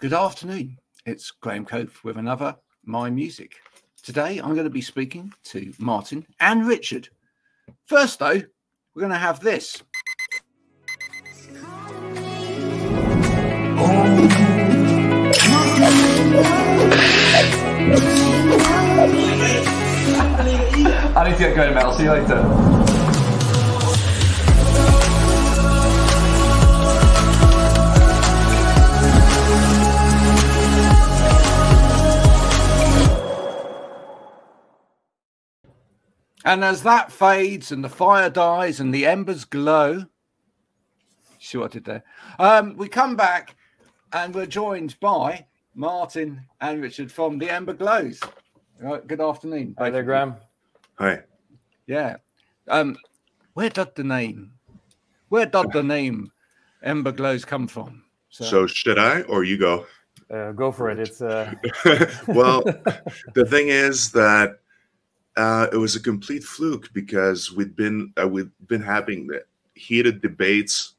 Good afternoon. It's Graham Coath with another My Music. Today I'm going to be speaking to Martin and Richard. First, though, we're going to have this. I need to get going, Mel. See you later. And as that fades and the fire dies and the embers glow, see what I did there? Um, we come back and we're joined by Martin and Richard from the Ember Glows. Right, good afternoon. Hi there. Graham. Hi. Yeah. Um, where did the name? Where did the name Ember Glows come from? So should I or you go? Uh, go for it. It's uh, well, the thing is that uh, it was a complete fluke because we'd been uh, we'd been having heated debates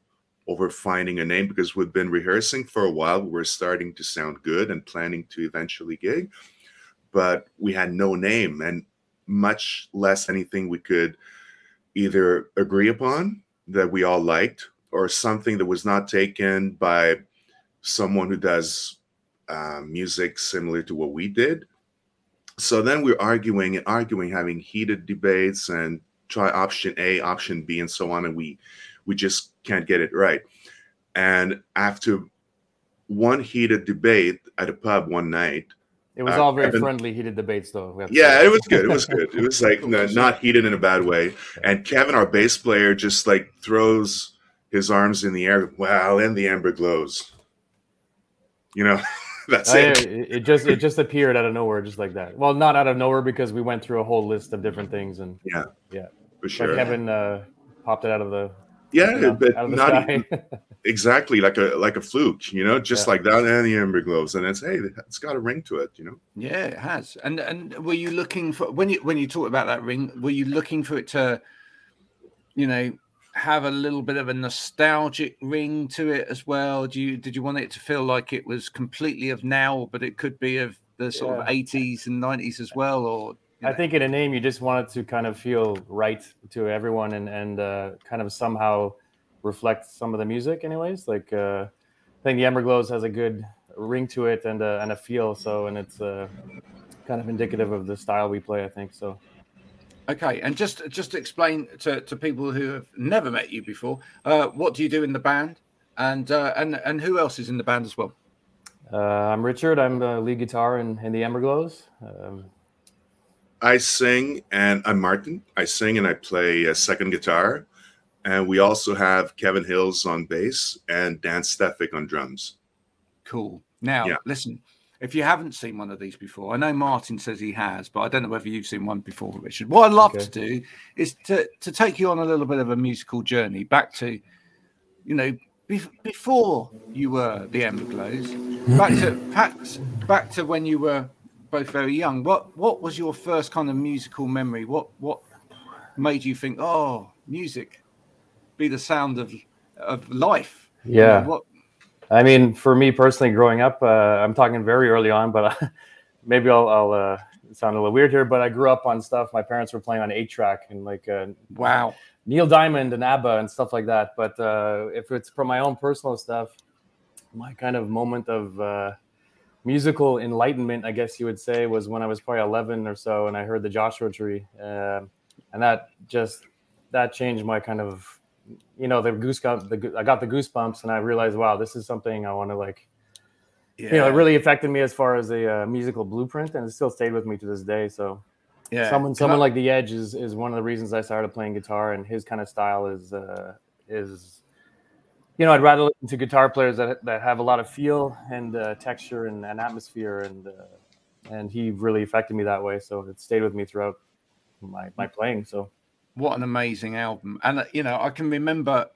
over finding a name because we'd been rehearsing for a while. We were starting to sound good and planning to eventually gig, but we had no name and much less anything we could either agree upon that we all liked or something that was not taken by someone who does uh, music similar to what we did. So then we're arguing and arguing, having heated debates and try option A, option B, and so on, and we we just can't get it right. And after one heated debate at a pub one night, it was Uh, all very friendly, heated debates, though. we have to yeah, it was good. It was good. It was like no, not heated in a bad way. And Kevin, our bass player, just like throws his arms in the air. Wow, and the Ember Glows. You know, that's Oh, it. yeah, it, it just it just appeared out of nowhere, just like that. Well, not out of nowhere because we went through a whole list of different things, and Yeah, Yeah. for so sure. Kevin uh, popped it out of the yeah, you know, but the not sky. exactly like a like a fluke. You know, just Yeah. like that, and the Ember Glows, and it's hey, it's got a ring to it. You know. Yeah, it has. And and were you looking for when you when you talk about that ring? Were you looking for it to, you know, have a little bit of a nostalgic ring to it as well? Do you did you want it to feel like it was completely of now, but it could be of the sort of eighties and nineties as well? Or I know? think in a name you just want it to kind of feel right to everyone and and uh, kind of somehow reflect some of the music, anyways. Like uh, I think the Emberglows has a good ring to it and a, and a feel. So and it's uh, kind of indicative of the style we play. I think so. Okay. And just just explain to, to people who have never met you before, uh, what do you do in the band? And uh, and and who else is in the band as well? Uh, I'm Richard. I'm the lead guitar in, in the Ember Glows. Um, I sing and I'm Martin. I sing and I play a second guitar. And we also have Kevin Hills on bass and Dan Stefik on drums. Cool. Now, Yeah. listen, if you haven't seen one of these before, I know Martin says he has, but I don't know whether you've seen one before, Richard. What I'd love Okay. to do is to, to take you on a little bit of a musical journey back to, you know, be, before you were the Ember Glows, back to perhaps back to when you were both very young. What what was your first kind of musical memory? What what made you think, oh, music, be the sound of of life? You know, yeah. what I mean, for me personally, growing up, uh, I'm talking very early on, but maybe I'll, I'll uh, sound a little weird here. But I grew up on stuff my parents were playing on eight track and like uh, wow. Neil Diamond and ABBA and stuff like that. But uh, if it's from my own personal stuff, my kind of moment of uh, musical enlightenment, I guess you would say, was when I was probably 11 or so, and I heard the Joshua Tree, um and that just that changed my kind of, you know, the goosebumps. The, I got the goosebumps, and I realized, wow, this is something I want to like. Yeah. You know, it really affected me as far as a uh, musical blueprint, and it still stayed with me to this day. So yeah. someone someone I- like the edge is is one of the reasons i started playing guitar and his kind of style is uh is you know i'd rather listen to guitar players that that have a lot of feel and uh, texture and, and atmosphere and uh, and he really affected me that way so it stayed with me throughout my my playing so what an amazing album and uh, you know i can remember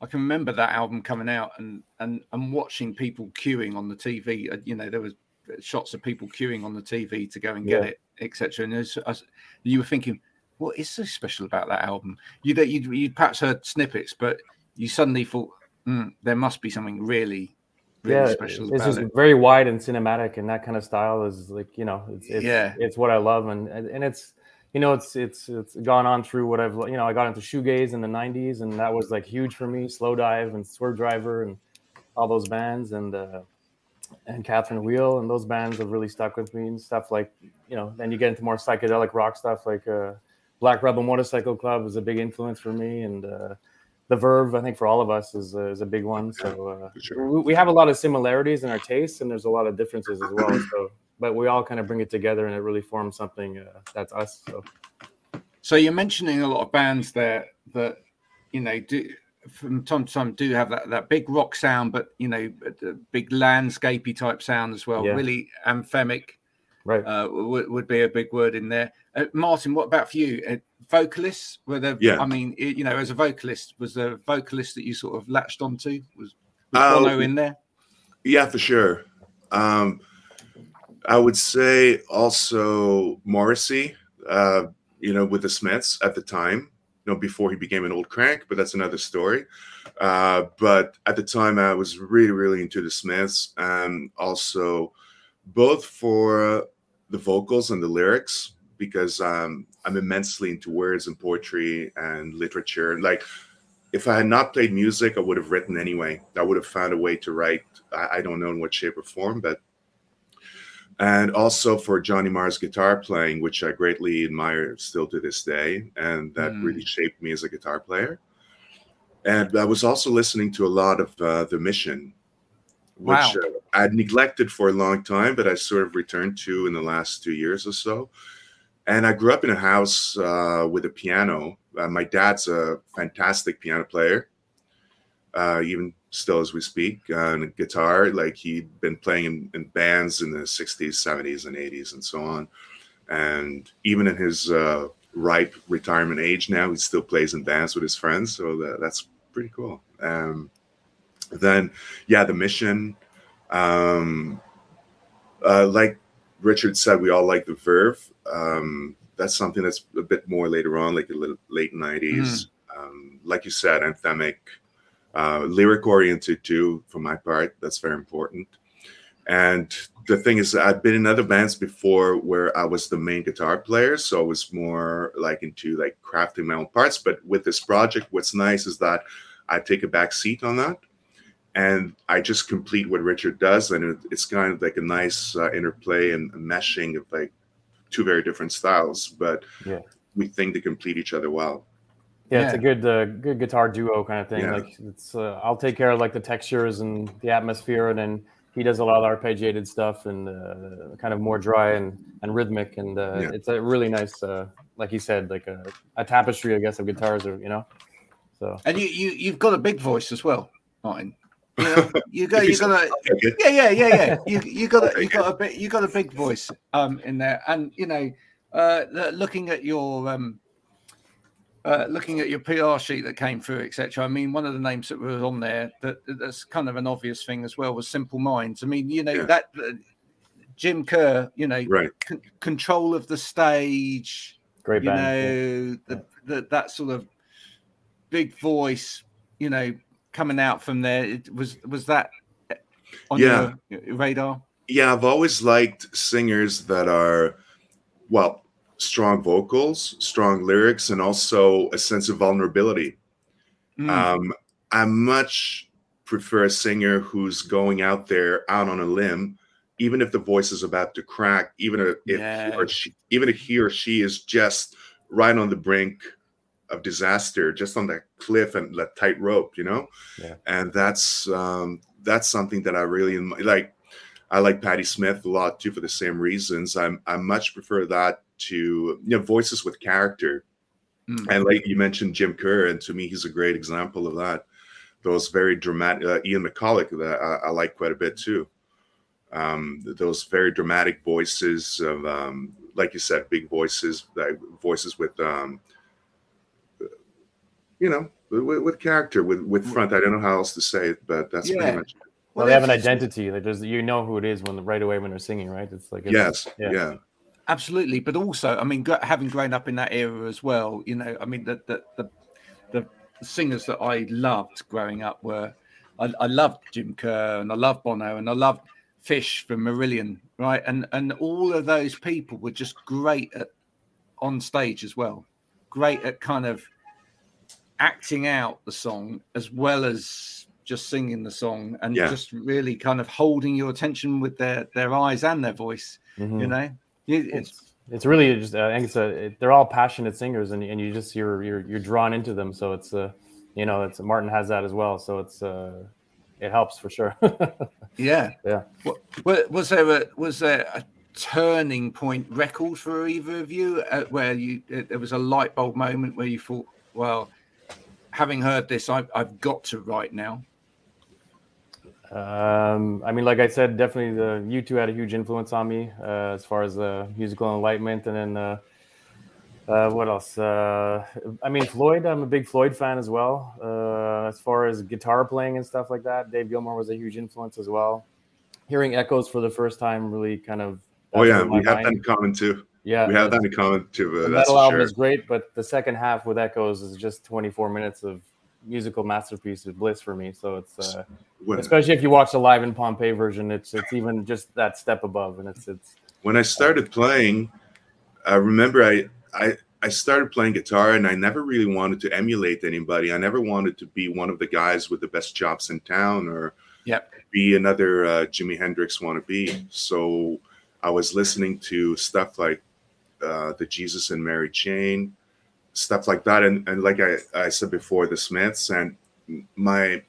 i can remember that album coming out and and and watching people queuing on the tv Uh, you know there was shots of people queuing on the tv to go and get Yeah. it etc and I was- you were thinking what is so special about that album you that you you perhaps heard snippets but you suddenly thought "Hmm, there must be something really really yeah, special it's just it. very wide and cinematic, and that kind of style is like you know, it's, it's Yeah. it's what I love, and and it's you know, it's it's it's gone on through what I've you know, I got into shoegaze in the '90s, and that was like huge for me. Slowdive and Swervedriver and all those bands, and uh, and Catherine Wheel, and those bands have really stuck with me and stuff like you know. Then you get into more psychedelic rock stuff like uh, Black Rebel Motorcycle Club was a big influence for me, and uh, the Verve, I think for all of us is uh, is a big one. So uh, sure. we, we have a lot of similarities in our tastes, and there's a lot of differences as well. So, but we all kind of bring it together, and it really forms something uh, that's us. So So you're mentioning a lot of bands there that you know do from time to time do have that, that big rock sound, but you know the big landscapey type sound as well. Yeah. Really anthemic right. uh, would, would be a big word in there. Uh, Martin, what about for you? Uh, vocalists were there? Yeah. I mean, i- you know, as a vocalist, was there a vocalist that you sort of latched onto? Was, was Uh, in there? Yeah, for sure. Um, I would say also Morrissey, uh, you know, with the Smiths at the time, you know, before he became an old crank, but that's another story. Uh, but at the time, I was really, really into the Smiths, and also both for the vocals and the lyrics, because um, I'm immensely into words and poetry and literature. Like, if I had not played music, I would have written anyway. I would have found a way to write. I, I don't know in what shape or form, but and also for Johnny Marr's guitar playing, which I greatly admire still to this day, and that Mm. really shaped me as a guitar player. And I was also listening to a lot of uh, The Mission, which Wow. uh, I'd neglected for a long time, but I sort of returned to in the last two years or so. And I grew up in a house uh, with a piano. Uh, my dad's a fantastic piano player, uh, even still as we speak, uh, guitar. Like he'd been playing in, in bands in the 60s, 70s, and 80s, and so on. And even in his uh, ripe retirement age now, he still plays in bands with his friends. So that, that's pretty cool. Um, then, yeah, the mission. Um, uh, like Richard said, we all like the Verve. Um, that's something that's a bit more later on, like the late 90s. Um, like you said, anthemic, uh, lyric oriented too, for my part. That's very important. And the thing is, I've been in other bands before where I was the main guitar player, so I was more like into like crafting my own parts. But with this project, what's nice is that I take a back seat on that, and I just complete what Richard does, and it, it's kind of like a nice uh, interplay and meshing of like two very different styles, but Yeah. we think they complete each other well. Yeah, it's a good uh, good guitar duo kind of thing. Yeah. Like it's uh, I'll take care of like the textures and the atmosphere, and then he does a lot of arpeggiated stuff and uh, kind of more dry and, and rhythmic. And uh, Yeah. it's a really nice, uh, like he said, like a, a tapestry, I guess, of guitars, or you know. So And you, you you've got a big voice as well, Martin. You know, you got If you you got a yeah yeah yeah yeah you you got a, you got a bit you got a big voice um in there and you know uh looking at your um uh, looking at your PR sheet that came through, etc. I mean, one of the names that was on there that that's kind of an obvious thing as well was Simple Minds. I mean, you know Yeah. that uh, Jim Kerr, you know, Right. con- control of the stage, great you band. yeah. know, the, the, that sort of big voice, you know, coming out from there. It was was that on Yeah. your radar? Yeah, I've always liked singers that are, well, strong vocals, strong lyrics, and also a sense of vulnerability. Mm, Um, I much prefer a singer who's going out there out on a limb, even if the voice is about to crack, even if, if Yeah. he or she, even if he or she is just right on the brink of disaster, just on that cliff and that tight rope, you know. Yeah. And that's um, that's something that I really like. I like Patti Smith a lot too for the same reasons. I'm I much prefer that to you know voices with character. mm. And like you mentioned, Jim Kerr, and to me, he's a great example of that. Those very dramatic, uh, Ian McCulloch, that I, I like quite a bit too. Um, those very dramatic voices of, um, like you said, big voices, like voices with, um, you know, with, with character, with with front. I don't know how else to say it, but that's Yeah. pretty much. Well, they have an identity. Like there's, you know who it is when right away when they're singing, right? It's like it's, Yes, yeah. yeah, Absolutely, but also, I mean, having grown up in that era as well, you know, I mean, the the the, the singers that I loved growing up were I, I loved Jim Kerr and I loved Bono and I loved Fish from Marillion, right? And and all of those people were just great at on stage as well, great at kind of acting out the song as well as just singing the song and Yeah. just really kind of holding your attention with their their eyes and their voice. Mhm. You know, it's it's really just uh, I think it's a, it, they're all passionate singers and, and you just you're you're you're drawn into them so it's uh you know it's Martin has that as well so it's uh it helps for sure yeah, Yeah. What, wa- was there a was there a turning point record for either of you uh, where you uh, there was a light bulb moment where you thought, well, having heard this, I, I've got to write now. Um I mean like I said definitely the U2 had a huge influence on me uh, as far as uh, musical enlightenment and then uh uh, what else? Uh, I mean, Floyd. I'm a big Floyd fan as well. Uh, as far as guitar playing and stuff like that, Dave Gilmour was a huge influence as well. Hearing Echoes for the first time really kind of. Oh yeah, we have mind. that in common too. Yeah, we have that in common too. the that's Meddle for album sure. is great, but the second half with Echoes is just 24 minutes of musical masterpiece of bliss for me. So it's uh, When, especially if you watch the live in Pompeii version, it's it's even just that step above, and it's it's when I started playing, I remember I, I I started playing guitar and I never really wanted to emulate anybody. I never wanted to be one of the guys with the best chops in town or Yep. be another uh, Jimi Hendrix wannabe. So I was listening to stuff like uh, the Jesus and Mary Chain, stuff like that, and and like I, I said before, the Smiths and my.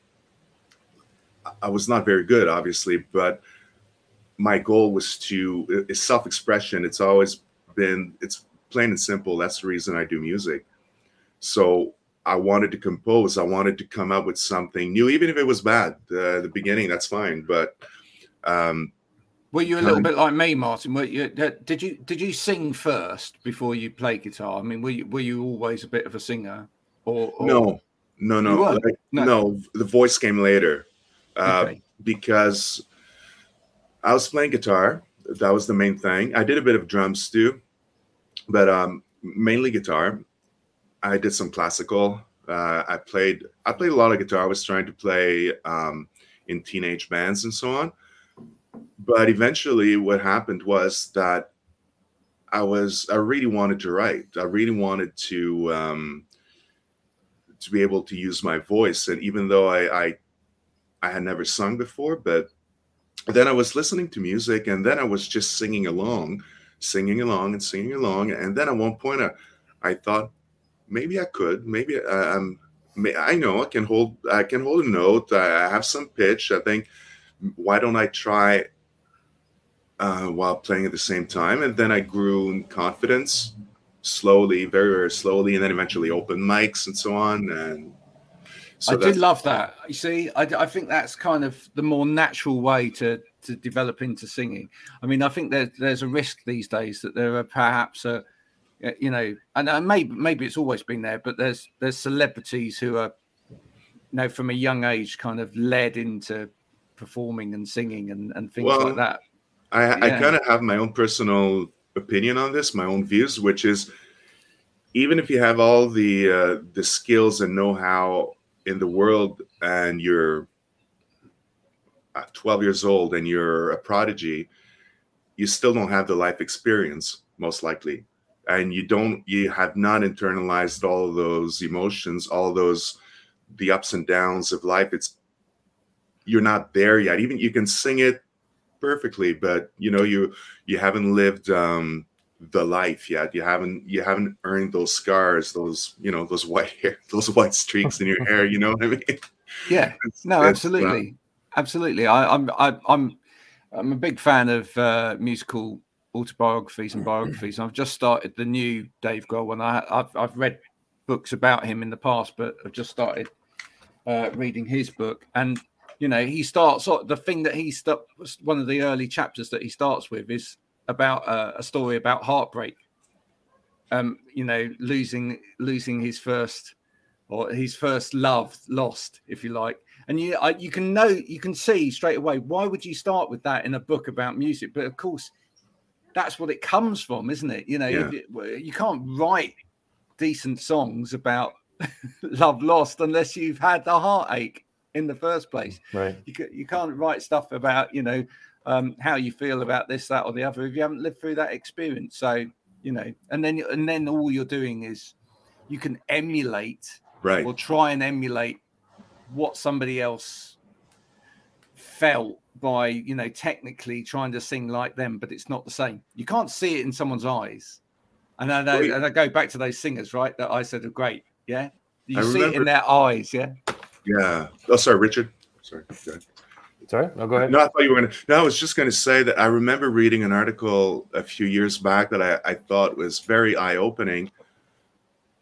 I was not very good, obviously, but my goal was to is self-expression. It's always been it's plain and simple. That's the reason I do music. So I wanted to compose. I wanted to come up with something new, even if it was bad. Uh, the beginning, that's fine. But um, Were you a little Um, bit like me, Martin? Were you, did you did you sing first before you played guitar? I mean, were you were you always a bit of a singer? Or, or no, no, no, like, No. no. The voice came later uh, Okay. because I was playing guitar. That was the main thing. I did a bit of drums too, but um, mainly guitar. I did some classical. Uh, I played. I played a lot of guitar. I was trying to play um, in teenage bands and so on. But eventually, what happened was that I was. I really wanted to write. I really wanted to um, to be able to use my voice. And even though I, I I had never sung before, but then I was listening to music, and then I was just singing along, singing along, and singing along. And then at one point, I, I thought maybe I could, maybe I, I'm. may- I know I can hold. I can hold a note. I have some pitch. I think. Why don't I try uh, while playing at the same time? And then I grew in confidence slowly, very, very slowly, and then eventually open mics and so on. And so I did love that. You see, I, I think that's kind of the more natural way to to develop into singing. I mean, I think there's there's a risk these days that there are perhaps a, you know, and maybe maybe it's always been there, but there's there's celebrities who are, you know, from a young age, kind of led into performing and singing and and things Well, like that. I, I kind of have my own personal opinion on this, my own views, which is even if you have all the uh, the skills and know-how in the world, and you're uh, 12 years old and you're a prodigy, you still don't have the life experience, most likely, and you don't, you have not internalized all of those emotions, all those the ups and downs of life. It's you're not there yet. Even you can sing it perfectly but you know you you haven't lived um the life yet you haven't you haven't earned those scars those you know those white hair those white streaks in your hair you know what i mean Yeah. It's- No, it's, uh, absolutely, absolutely. I, I'm I, I'm I'm a big fan of uh, musical autobiographies and biographies. I've just started the new Dave Grohl one. I, I've I've read books about him in the past, but I've just started uh, reading his book. And you know, he starts the thing that he st- one of the early chapters that he starts with is about uh, a story about heartbreak. Um, you know, losing losing his first or his first love lost, if you like. And you I, you can know you can see straight away why would you start with that in a book about music? But of course, that's what it comes from, isn't it? You know, Yeah. it- you can't write decent songs about love lost unless you've had a heartache. In the first place. Right. You you can't write stuff about you know um, how you feel about this, that, or the other if you haven't lived through that experience. So you know, and then and then all you're doing is you can emulate Right. or try and emulate what somebody else felt by you know technically trying to sing like them but it's not the same you can't see it in someone's eyes and i know Well, and i go back to those singers right that i said are great yeah you I see it in their eyes yeah Yeah. Oh, sorry, Richard. Sorry. Go ahead. Sorry. No, go ahead. No, I thought you were going to. No, I was just going to say that I remember reading an article a few years back that I, I thought was very eye opening.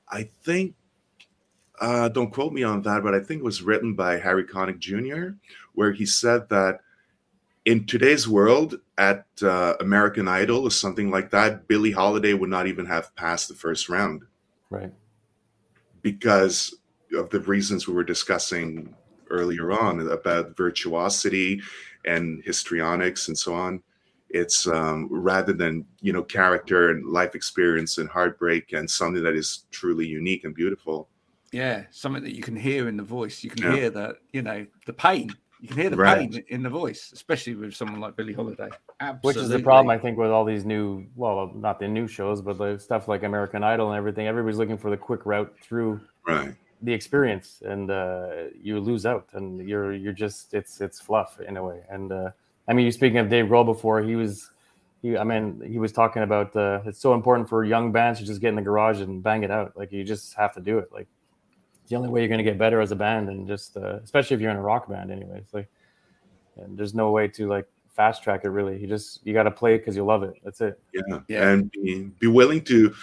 I think, uh, don't quote me on that, but I think it was written by Harry Connick Jr., where he said that in today's world, at uh, American Idol or something like that, Billie Holiday would not even have passed the first round Right. because of the reasons we were discussing earlier on about virtuosity and histrionics and so on. It's um, rather than you know character and life experience and heartbreak and something that is truly unique and beautiful. yeah something that you can hear in the voice you can Yeah. hear that you know the pain you can hear the Right. pain in the voice especially with someone like billie holiday Which is the problem, I think, with all these new, well, not the new shows, but the stuff like American Idol and everything. Everybody's looking for the quick route through Right. The experience, and uh, you lose out, and you're you're just it's it's fluff in a way. And uh, I mean, you're speaking of Dave Grohl before, he was, he I mean, he was talking about uh, it's so important for young bands to just get in the garage and bang it out. Like you just have to do it. Like it's the only way you're going to get better as a band, and just uh, especially if you're in a rock band, anyways. Like, and there's no way to like fast track it really. You just you got to play it because you love it. That's it. Yeah. Yeah. And be, be willing to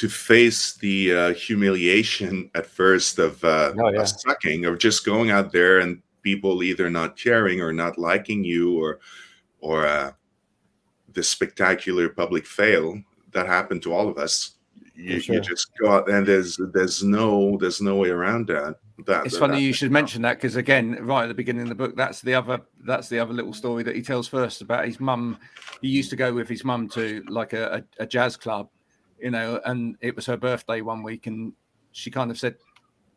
to face the uh, humiliation at first of, uh, Oh, yeah. of sucking, of just going out there and people either not caring or not liking you or or uh, the spectacular public fail that happened to all of us. You, sure. you just go out and there's there's no there's no way around that. that It's that- funny that- you should mention that because again, right at the beginning of the book, that's the other that's the other little story that he tells first about his mum. He used to go with his mum to like a, a, a jazz club, you know, and it was her birthday one week, and she kind of said,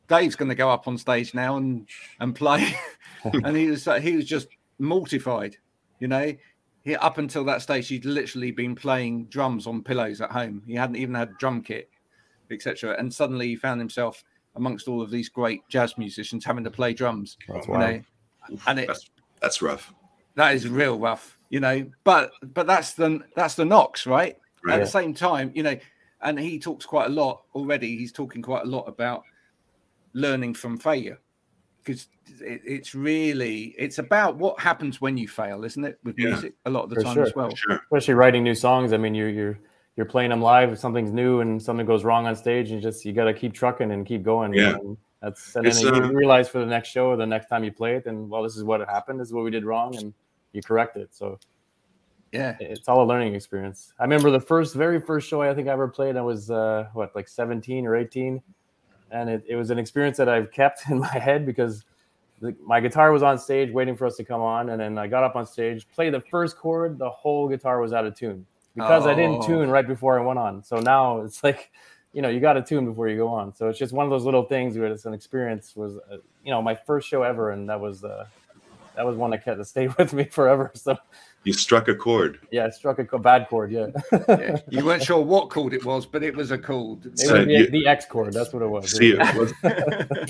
"Dave's going to go up on stage now and and play," and he was he was just mortified, you know. He, up until that stage, he'd literally been playing drums on pillows at home. He hadn't even had a drum kit, etc. And suddenly he found himself amongst all of these great jazz musicians having to play drums. That's You know, and it, That's that's rough. that is real rough, you know. But but that's the that's the knocks, right? At the same time, you know, and he talks quite a lot already. He's talking quite a lot about learning from failure because it, it's really it's about what happens when you fail, isn't it? With Yeah. music, a lot of the For time sure. as well. Sure. especially writing new songs. I mean, you're you're you're playing them live. If something's new and something goes wrong on stage, you just you got to keep trucking and keep going. Yeah. And that's and then you uh, realize for the next show or the next time you play it, and well, this is what happened. This is what we did wrong, and you correct it. So Yeah, it's all a learning experience. I remember the first, very first show I think I ever played. I was uh, what like 17 or 18, and it, it was an experience that I've kept in my head because the, my guitar was on stage waiting for us to come on, and then I got up on stage, played the first chord, the whole guitar was out of tune because I didn't Oh. tune right before I went on. So now it's like, you know, you got to tune before you go on. So it's just one of those little things where it's an experience. Was uh, you know my first show ever, and that was uh, that was one that kept to stay with me forever. So You struck a chord. yeah, I struck a co- bad chord. Yeah, yeah. You weren't sure what chord it was, but it was a chord. It So was the, you- the X chord. That's what it was. See, it was-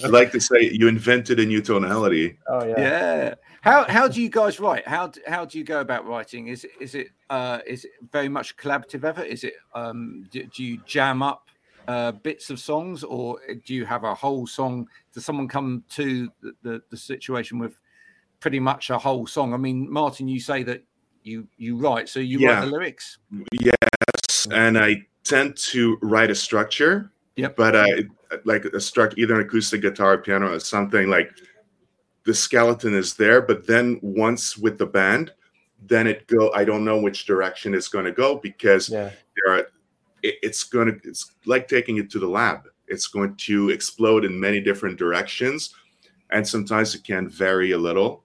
I'd like to say you invented a new tonality. Oh yeah. yeah. How how do you guys write? How how do you go about writing? Is it is it uh is it very much a collaborative effort? Is it um do, do you jam up uh bits of songs or do you have a whole song? Does someone come to the, the, the situation with pretty much a whole song? I mean, Martin, you say that you you write, so you Yeah. write the lyrics. Yes, and I tend to write a structure. Yep. But I like a structure, either an acoustic guitar, piano, or something like the skeleton is there. But then once with the band, then it go. I don't know which direction it's going to go because Yeah. there are. It, it's going to. It's like taking it to the lab. It's going to explode in many different directions, and sometimes it can vary a little,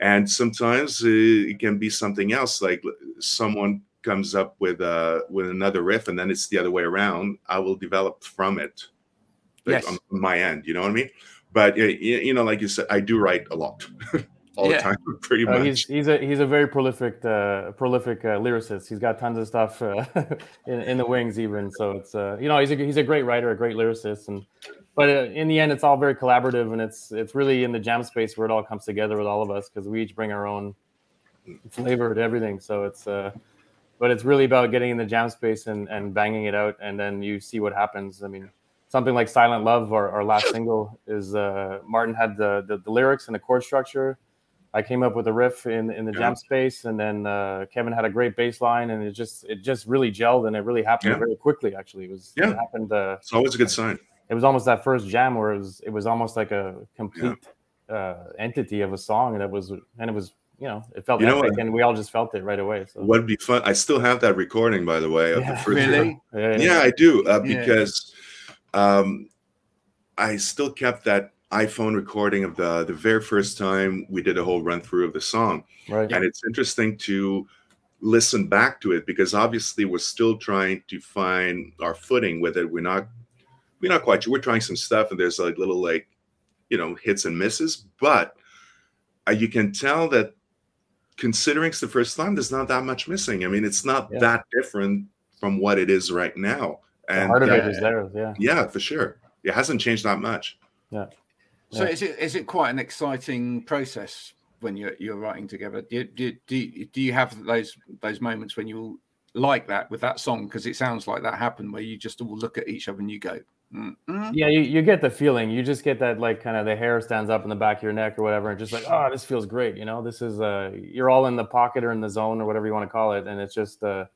and sometimes uh, it can be something else. Like someone comes up with uh with another riff and then it's the other way around i will develop from it like Yes. on my end you know what i mean but you, you know, like you said, I do write a lot. all Yeah. the time, pretty Uh, much. he's he's a he's a very prolific uh, prolific uh, lyricist. He's got tons of stuff uh, in, in the wings, even. So it's uh, you know he's a he's a great writer, a great lyricist, and but uh, in the end, it's all very collaborative, and it's it's really in the jam space where it all comes together with all of us because we each bring our own flavor to everything. So it's uh, but it's really about getting in the jam space and and banging it out, and then you see what happens. I mean. Something like "Silent Love," our, our last single, is uh, Martin had the, the the lyrics and the chord structure, I came up with a riff in in the Yeah. jam space, and then uh, Kevin had a great bass line, and it just it just really gelled, and it really happened Yeah. very quickly. Actually, it was Yeah. it happened. Uh, it's always a good sign. It was almost that first jam where it was it was almost like a complete uh, entity of a song, and it was and it was you know it felt You know epic, what? and we all just felt it right away. So What Would be fun. I still have that recording, by the way, of the Yeah. first Really? yeah, yeah i do uh, Yeah. because um i still kept that iphone recording of the the very first time we did a whole run through of the song right. and it's interesting to listen back to it because obviously we're still trying to find our footing with it we're not we're not quite sure we're trying some stuff and there's like little like you know hits and misses but uh, you can tell that considering it's the first time there's not that much missing i mean it's not Yeah. that different from what it is right now the and heart of uh, it is there. Yeah. yeah, for sure. It hasn't changed that much. So Yeah. So is it is it quite an exciting process when you're you're writing together? Do you, do you, do you, do you have those those moments when you like that with that song? Because it sounds like that happened where you just all look at each other and you go, mm, mm. Yeah, you, you get the feeling. You just get that like kind of the hair stands up in the back of your neck or whatever, and just like, oh, this feels great. You know, this is uh, you're all in the pocket or in the zone or whatever you want to call it, and it's just uh,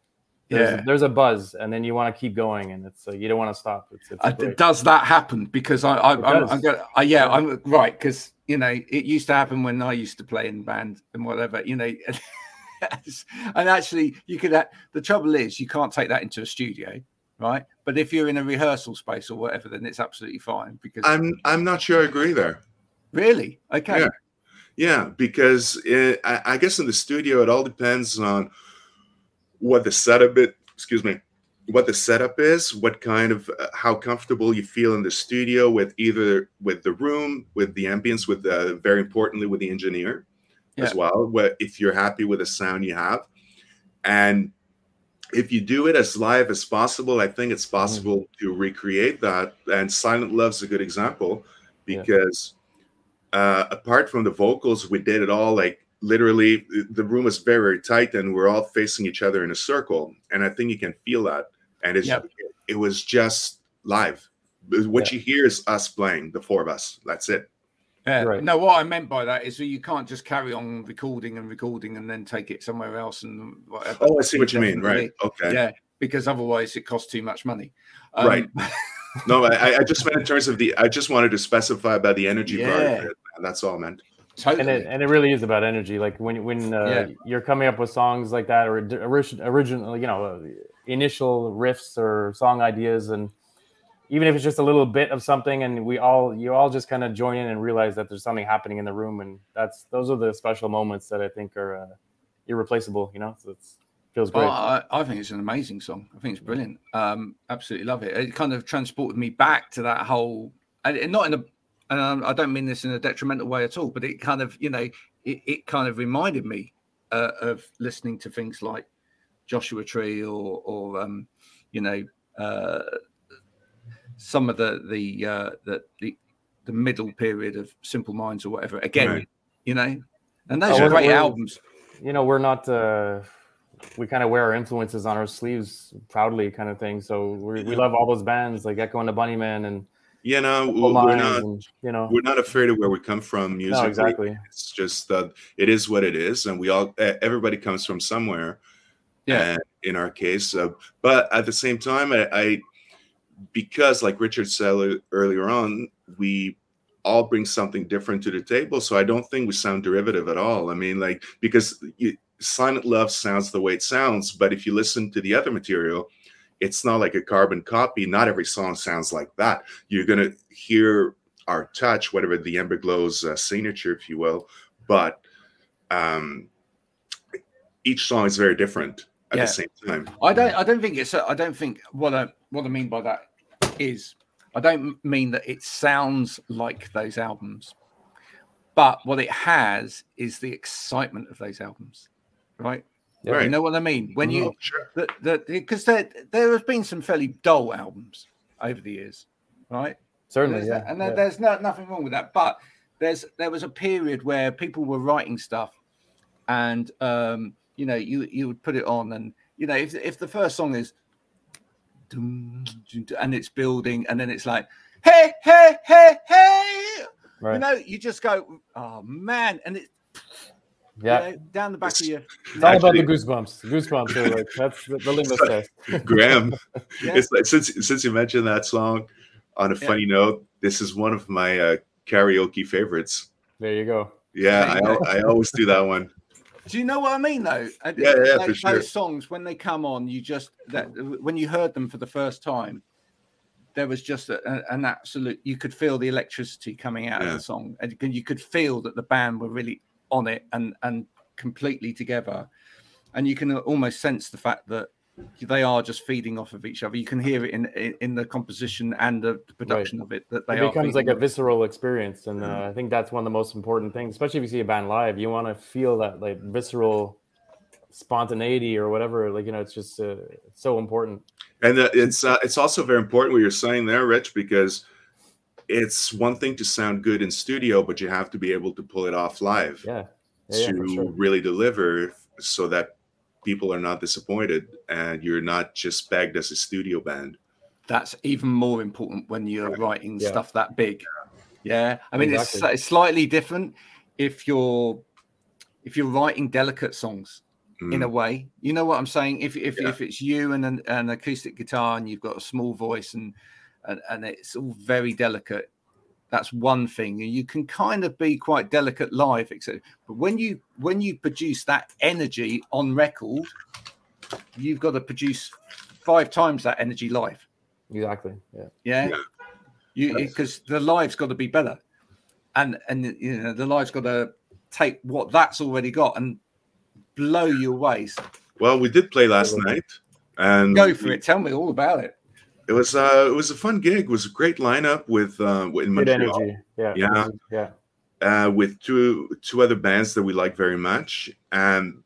there's, Yeah. there's a buzz, and then you want to keep going, and it's uh, you don't want to stop. It's, it's Uh, does that happen? Because I, I I'm. I'm gonna, uh, yeah, I'm right. Because you know, it used to happen when I used to play in band and whatever. You know, and actually, you could. ha- The trouble is, you can't take that into a studio, right? But if you're in a rehearsal space or whatever, then it's absolutely fine. Because I'm I'm not sure I agree there. really, okay, Yeah. Yeah, because it, I, I guess in the studio it all depends on what the setup it excuse me what the setup is what kind of uh, how comfortable you feel in the studio with either with the room with the ambience with the very importantly with the engineer as well what if you're happy with the sound you have and if you do it as live as possible i think it's possible to recreate that and silent love's a good example Yeah. because uh, apart from the vocals, we did it all like literally. The room was very, very tight, and we're all facing each other in a circle. And I think you can feel that. And it's Yep. it was just live. What you hear is us playing, the four of us. That's it. Yeah. Right. No, what I meant by that is that you can't just carry on recording and recording and then take it somewhere else and whatever. Oh, I see what you mean. Right. Okay. Yeah, because otherwise it costs too much money. Right. No, I, I just meant in terms of the. I just wanted to specify about the energy part. Yeah. Of it. That's all I meant. totally. and it and it really is about energy. Like when when uh, Yeah. you're coming up with songs like that or original original, you know, uh, initial riffs or song ideas, and even if it's just a little bit of something, and we all you all just kind of join in and realize that there's something happening in the room, and that's those are the special moments that I think are uh, irreplaceable. You know, so it's feels great. Well, I, I think it's an amazing song. I think it's brilliant. Um, absolutely love it. It kind of transported me back to that whole, and not in a, and I don't mean this in a detrimental way at all, but it kind of, you know, it, it kind of reminded me uh, of listening to things like Joshua Tree or, or um, you know, uh, some of the the uh, the, the the middle period of Simple Minds or whatever. Again, Right. you know, and those Oh, are great albums. you know, we're not. Uh, we kind of wear our influences on our sleeves proudly, kind of thing. So we we love all those bands like Echo and the Bunnymen and You know, we're not. and you know. We're not afraid of where we come from musically. No, exactly. It's just that it is what it is, and we all everybody comes from somewhere. Yeah. And in our case, uh, but at the same time, I, I because like Richard said earlier on, we all bring something different to the table. So I don't think we sound derivative at all. I mean, like because you, Silent Love sounds the way it sounds, but if you listen to the other material, it's not like a carbon copy. Not every song sounds like that. You're gonna hear our touch, whatever the Ember Glow's uh, signature, if you will, but um, each song is very different at Yeah. the same time. I don't. I don't think it's. I don't think what I what I mean by that is I don't mean that it sounds like those albums, but what it has is the excitement of those albums, right? Right. You know what I mean? When you Oh, sure. because there there have been some fairly dull albums over the years, right? Certainly, yeah. and there- yeah. there's no, nothing wrong with that. But there's there was a period where people were writing stuff, and um, you know you you would put it on, and you know if if the first song is, and it's building, and then it's like hey hey hey hey, Right. you know you just go oh man, and it yeah. you know, down the back of your It's all about the goosebumps. Goosebumps are like that's the, the litmus test. Graham, Yeah. it's like since since you mentioned that song, on a Yeah. funny note, this is one of my uh, karaoke favorites. There you go. Yeah, I, I always do that one. Do you know what I mean, though? Uh, Yeah, yeah, those, for sure. those songs when they come on, you just that when you heard them for the first time, there was just a, an absolute. You could feel the electricity coming out of the song, and you could- you could feel that the band were really on it and and completely together, and you can almost sense the fact that they are just feeding off of each other. You can hear it in in, in the composition and the, the production of it that they it are becomes like a visceral experience, and Yeah. uh, I think that's one of the most important things. Especially if you see a band live, you want to feel that like visceral spontaneity or whatever. Like you know, it's just uh, it's so important. And uh, it's uh, it's also very important what you're saying there, Rich, because it's one thing to sound good in studio, but you have to be able to pull it off live Yeah, yeah, yeah, to for sure. really deliver, so that people are not disappointed and you're not just pegged as a studio band. that's even more important when you're writing Yeah. stuff that big. Yeah, I mean Exactly. it's, it's slightly different if you're if you're writing delicate songs in Mm. a way. You know what I'm saying? If if, Yeah. if it's you and an, an acoustic guitar and you've got a small voice and, and and it's all very delicate, that's one thing. And you can kind of be quite delicate live, etc. But when you when you produce that energy on record, you've got to produce five times that energy live. Exactly. Yeah. Yeah. Yeah. You because the live's got to be better. And and you know the live's got to take what that's already got and blow you away. Well, we did play last night, and go for it. Tell me all about it. It was uh, it was a fun gig. It was a great lineup with uh, in Good Montreal. energy. Yeah. Yeah. Yeah. uh, with two two other bands that we like very much, and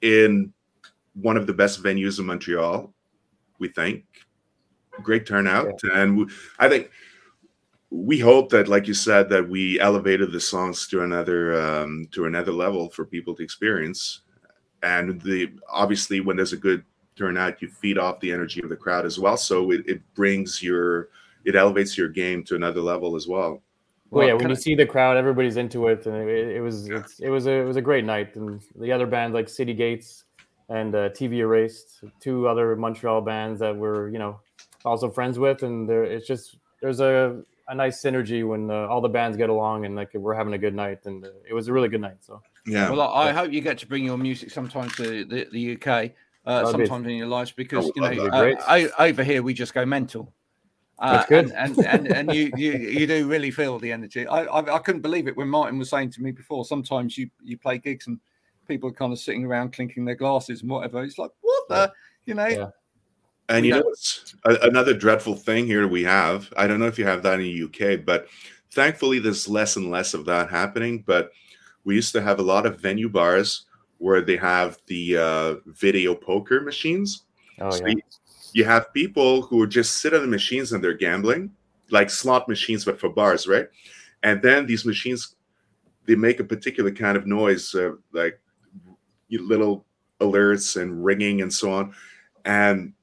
in one of the best venues in Montreal, we think. Great turnout, and we, I think we hope that, like you said, that we elevated the songs to another um, to another level for people to experience. And the obviously, when there's a good turnout, you feed off the energy of the crowd as well. So it, it brings your it elevates your game to another level as well. Well, yeah, when you I- see the crowd, everybody's into it, and it, it was it's, it was a it was a great night. And the other bands like City Gates and uh, TV Erased, two other Montreal bands that we're you know also friends with, and there it's just there's a a nice synergy when uh, all the bands get along and like we're having a good night, and uh, it was a really good night. So Yeah. Well, I, I hope you get to bring your music sometime to the, the UK, uh, That'd be- sometimes in your lives, because you know love that. uh, over here we just go mental. Uh, That's good. and and, and, and you, you you do really feel the energy. I, I I couldn't believe it when Martin was saying to me before. Sometimes you you play gigs and people are kind of sitting around clinking their glasses and whatever. It's like what the you know. Yeah. And We you know don't- a- another dreadful thing here we have? I don't know if you have that in the UK, but thankfully there's less and less of that happening. But we used to have a lot of venue bars where they have the uh, video poker machines. oh So yeah, you, you have people who just sit on the machines and they're gambling, like slot machines, but for bars, right? And then these machines, they make a particular kind of noise, uh, like little alerts and ringing and so on. And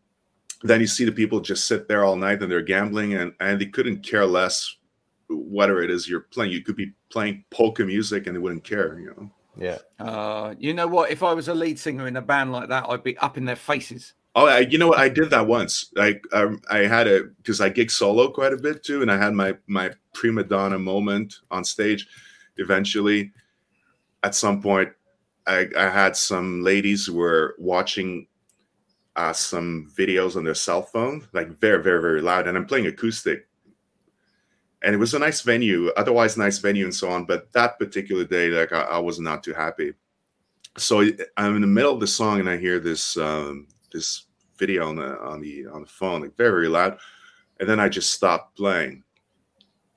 then you see the people just sit there all night and they're gambling and, and they couldn't care less whatever it is you're playing. You could be playing polka music and they wouldn't care, you know. Yeah. Uh, you know what? If I was a lead singer in a band like that, I'd be up in their faces. Oh, I, you know what? I did that once. I um, I had a because I gig solo quite a bit too, and I had my my prima donna moment on stage. Eventually, at some point, I, I had some ladies who were watching uh, some videos on their cell phone, like very very very loud, and I'm playing acoustic. And it was a nice venue, otherwise nice venue and so on. But that particular day, like I, I was not too happy. So I'm in the middle of the song, and I hear this um, this video on the on the on the phone, like very, very loud. and then I just stopped playing.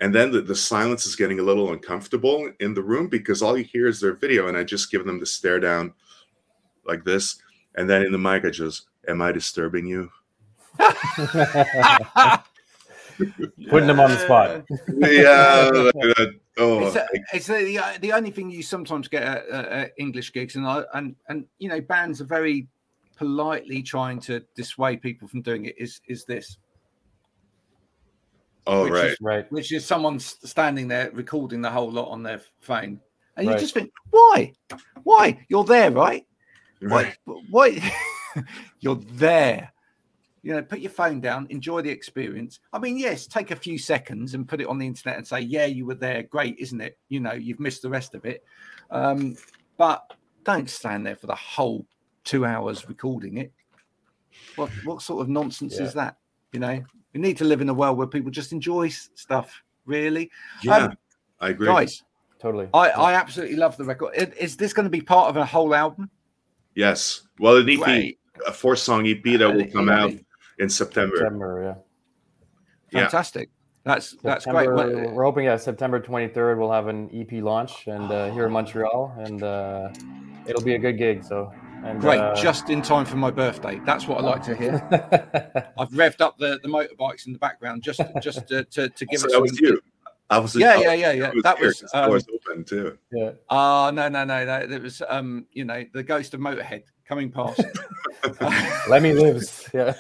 And then the, the silence is getting a little uncomfortable in the room because all you hear is their video, and I just give them the stare down like this. And then in the mic, I just, Am I disturbing you? Putting them on the spot. yeah. uh, oh, It's, a, it's the, the only thing you sometimes get at, at, at English gigs, and I and and you know bands are very politely trying to dissuade people from doing it. Is is this, oh which right. is- Right. which is someone standing there recording the whole lot on their phone, and you Right. just think, why, why? You're there, right? right. Why? Why? You're there. You know, put your phone down, enjoy the experience. I mean, yes, take a few seconds and put it on the internet and say, "Yeah, you were there. Great, isn't it?" You know, you've missed the rest of it. Um, but don't stand there for the whole two hours recording it. What what sort of nonsense Yeah. is that? You know, we need to live in a world where people just enjoy stuff. Really, Yeah, Um, I agree. guys, Totally. I, I absolutely love the record. Is this going to be part of a whole album? Yes. Well, an EP, Great. a four song EP that will come out Lovely. In September. September, yeah. Yeah. Fantastic. That's that's great. We're hoping, yeah, September 23rd, we'll have an EP launch and uh, here in Montreal, and uh, it'll be a good gig. So, and, Great, uh, just in time for my birthday. That's what I like to hear. I've revved up the, the motorbikes in the background just just to, to, to give So us. that was some- you. I was. Yeah, I yeah, yeah, yeah. was That was was. 'cause Um, doors open too. yeah. oh no, no, no, no. It was um, you know, the ghost of Motorhead coming past. Lemmy lives. Yeah.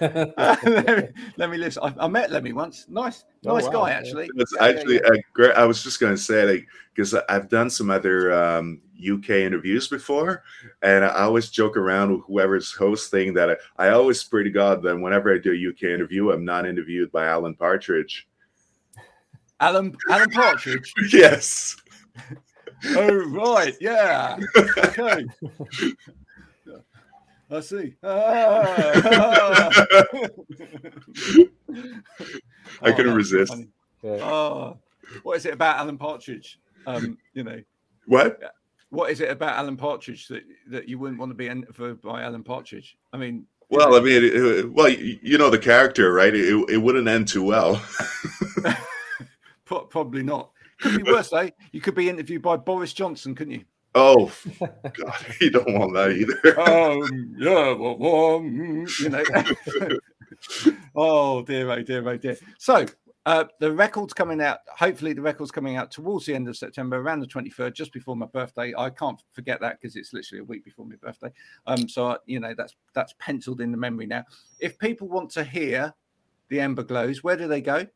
Lemmy, Lemmy lives. I, I met Lemmy once. Nice, Oh, nice wow. guy actually. It's Yeah, yeah, actually yeah. a great. I was just going to say, like, because I've done some other um, UK interviews before, and I always joke around with whoever's hosting that I, I always pray to God that whenever I do a UK interview, I'm not interviewed by Alan Partridge. Alan Alan Partridge. yes. oh right, yeah. Okay. I see. Ah. I couldn't that's resist. yeah. Oh, what is it about Alan Partridge? Um, you know, What? what is it about Alan Partridge that, that you wouldn't want to be interviewed by Alan Partridge? I mean, Well, know, I mean, it, well, you, you know the character, right? It, it wouldn't end too well. Pro- probably not. Could be worse, though. You could be interviewed by Boris Johnson, couldn't you? Oh, God, you don't want that either. um, yeah, well, well, mm, you know. oh dear, oh dear, oh dear. So uh, the record's coming out. Hopefully, the record's coming out towards the end of September, around the twenty third, just before my birthday. I can't forget that because it's literally a week before my birthday. Um, so I- you know that's that's penciled in the memory now. If people want to hear the Ember Glows, where do they go?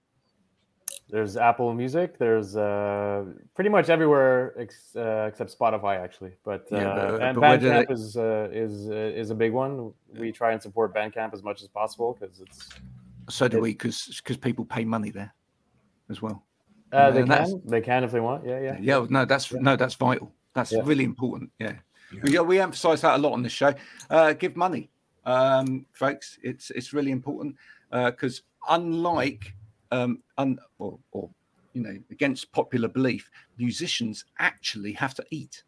There's Apple Music. There's uh, pretty much everywhere ex- uh, except Spotify, actually. But, uh, Yeah, but- and but Bandcamp they- is uh, is uh, is a big one. We try and support Bandcamp as much as possible because it's So do It- we, because because people pay money there as well. uh, they Yeah, can they can if they want. Yeah, yeah. Yeah, no, that's no, that's vital. That's Yeah. really important. Yeah, we we emphasise that a lot on this show. Uh, give money, um, folks. It's it's really important because unlike um, un, or, or you know against popular belief, musicians actually have to eat.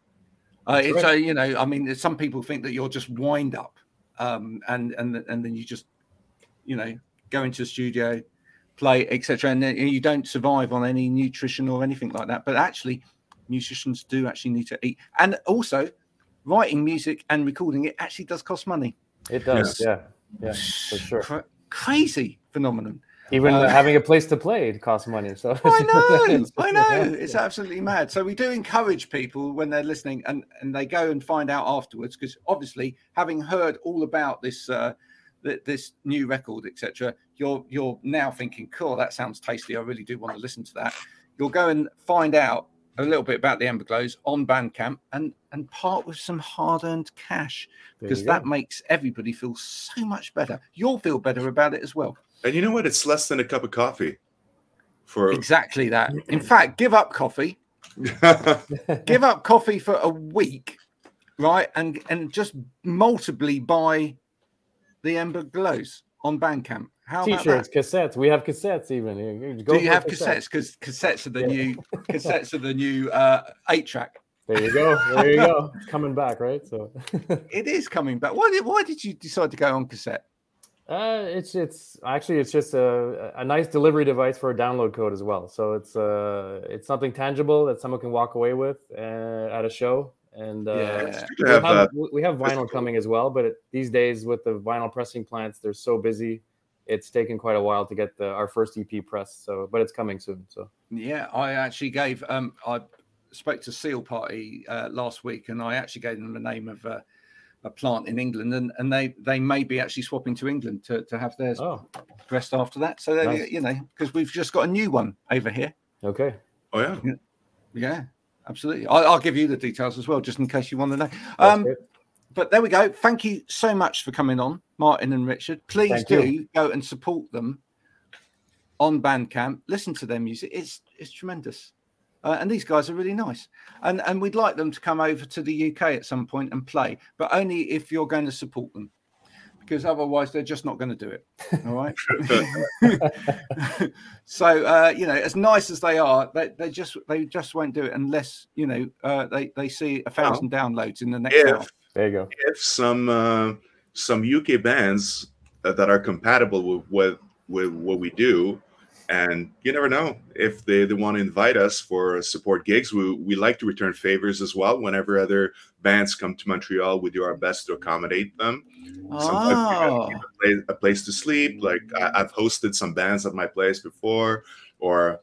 Uh, it's right. a, you know, I mean, some people think that you're just wind up, um, and and and then you just, you know, go into a studio, play, etc., and then you don't survive on any nutrition or anything like that. But actually, musicians do actually need to eat, and also, writing music and recording it actually does cost money. It does. Yes. Yeah, yeah, for sure. Cra- crazy phenomenon. Even Uh, having a place to play it costs money. So I know, it's- I know. It's absolutely mad. So we do encourage people when they're listening and and they go and find out afterwards because obviously having heard all about this uh this new record, etc., you're you're now thinking, cool, that sounds tasty. I really do want to listen to that. You'll go and find out a little bit about the Ember Glows on Bandcamp and and part with some hard-earned cash because that makes everybody feel so much better. You'll feel better about it as well. And you know what? It's less than a cup of coffee. For Exactly that. In fact, give up coffee give up coffee for a week, right? And and just multiply buy the Ember Glows on Bandcamp. How T-shirts, that? cassettes. We have cassettes even. You- you go Do you have cassettes? Because cassettes are the new cassettes are the new uh, eight track. There you go. There you go. It's coming back, right? So It is coming back. Why did why did you decide to go on cassette? Uh, it's it's actually it's just a, a nice delivery device for a download code as well. So it's uh it's something tangible that someone can walk away with uh, at a show. And uh, Yeah. we, have, have, we have vinyl coming as well, but it, these days with the vinyl pressing plants, they're so busy. It's taken quite a while to get the, our first EP pressed. So, but it's coming soon. So Yeah, I actually gave. Um, I spoke to Seal Party uh, last week, and I actually gave them the name of uh, a plant in England, and, and they they may be actually swapping to England to, to have theirs oh pressed after that. So they, Nice. you know, because we've just got a new one over here. okay, Oh yeah. Yeah, absolutely. I, I'll give you the details as well, just in case you want to know. Um, but there we go. Thank you so much for coming on, Martin and Richard. Please Thank do you. go and support them on Bandcamp. Listen to their music; it's it's tremendous. Uh, and these guys are really nice, and and we'd like them to come over to the UK at some point and play, but only if you're going to support them, because otherwise they're just not going to do it. All right. so uh, you know, as nice as they are, they, they just they just won't do it unless you know uh, they they see a thousand downloads in the next hour. If there you go. if some uh, some UK bands uh, that are compatible with, with with what we do, and you never know if they, they want to invite us for support gigs. We we like to return favors as well. Whenever other bands come to Montreal, we do our best to accommodate them. Sometimes we Oh, give a place, a place to sleep. Like I, I've hosted some bands at my place before, or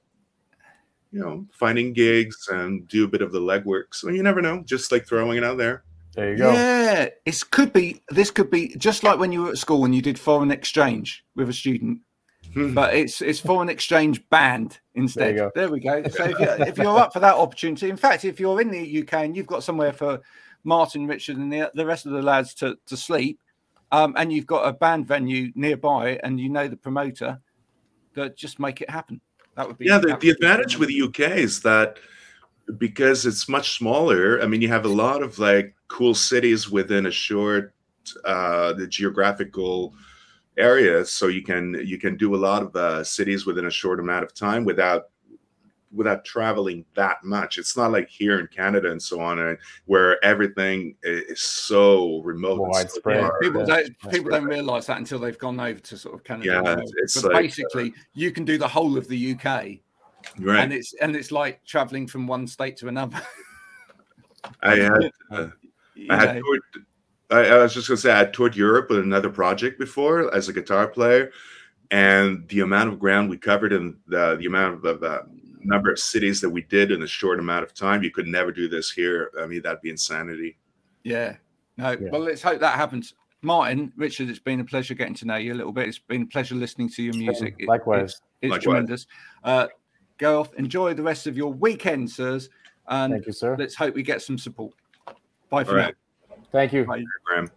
you know, finding gigs and do a bit of the legwork. So you never know. Just like throwing it out there. There you go. yeah. It could be. This could be just like when you were at school and you did foreign exchange with a student, but it's it's foreign exchange band instead. go. There, we go. So if you're, if you're up for that opportunity, in fact, if you're in the UK and you've got somewhere for Martin, Richard, and the, the rest of the lads to to sleep, um, and you've got a band venue nearby, and you know the promoter, that just make it happen. That would be yeah the, the advantage with the uk is that because it's much smaller i mean you have a lot of like cool cities within a short uh the geographical area so you can you can do a lot of uh, cities within a short amount of time without without traveling that much it's not like here in canada and so on uh, where everything is so remote and so far. people Yeah, don't that's people don't realise that until they've gone over to sort of Canada. Yeah, it's- it's but like, uh, basically, you can do the whole of the UK, right and it's and it's like traveling from one state to another. i had uh, I had toured, I, I was just gonna say I toured Europe with another project before as a guitar player, and the amount of ground we covered and the the amount of uh, number of cities that we did in a short amount of time, you could never do this here. I mean, that'd be insanity. Yeah. No. Yeah. Well, let's hope that happens. Martin, Richard, it's been a pleasure getting to know you a little bit. It's been a pleasure listening to your music. It- Likewise. it's, it's Likewise. tremendous. Uh, go off, enjoy the rest of your weekend, sirs, and Thank you, sir. let's hope we get some support. Bye for All right. Thank you. Bye. Graham.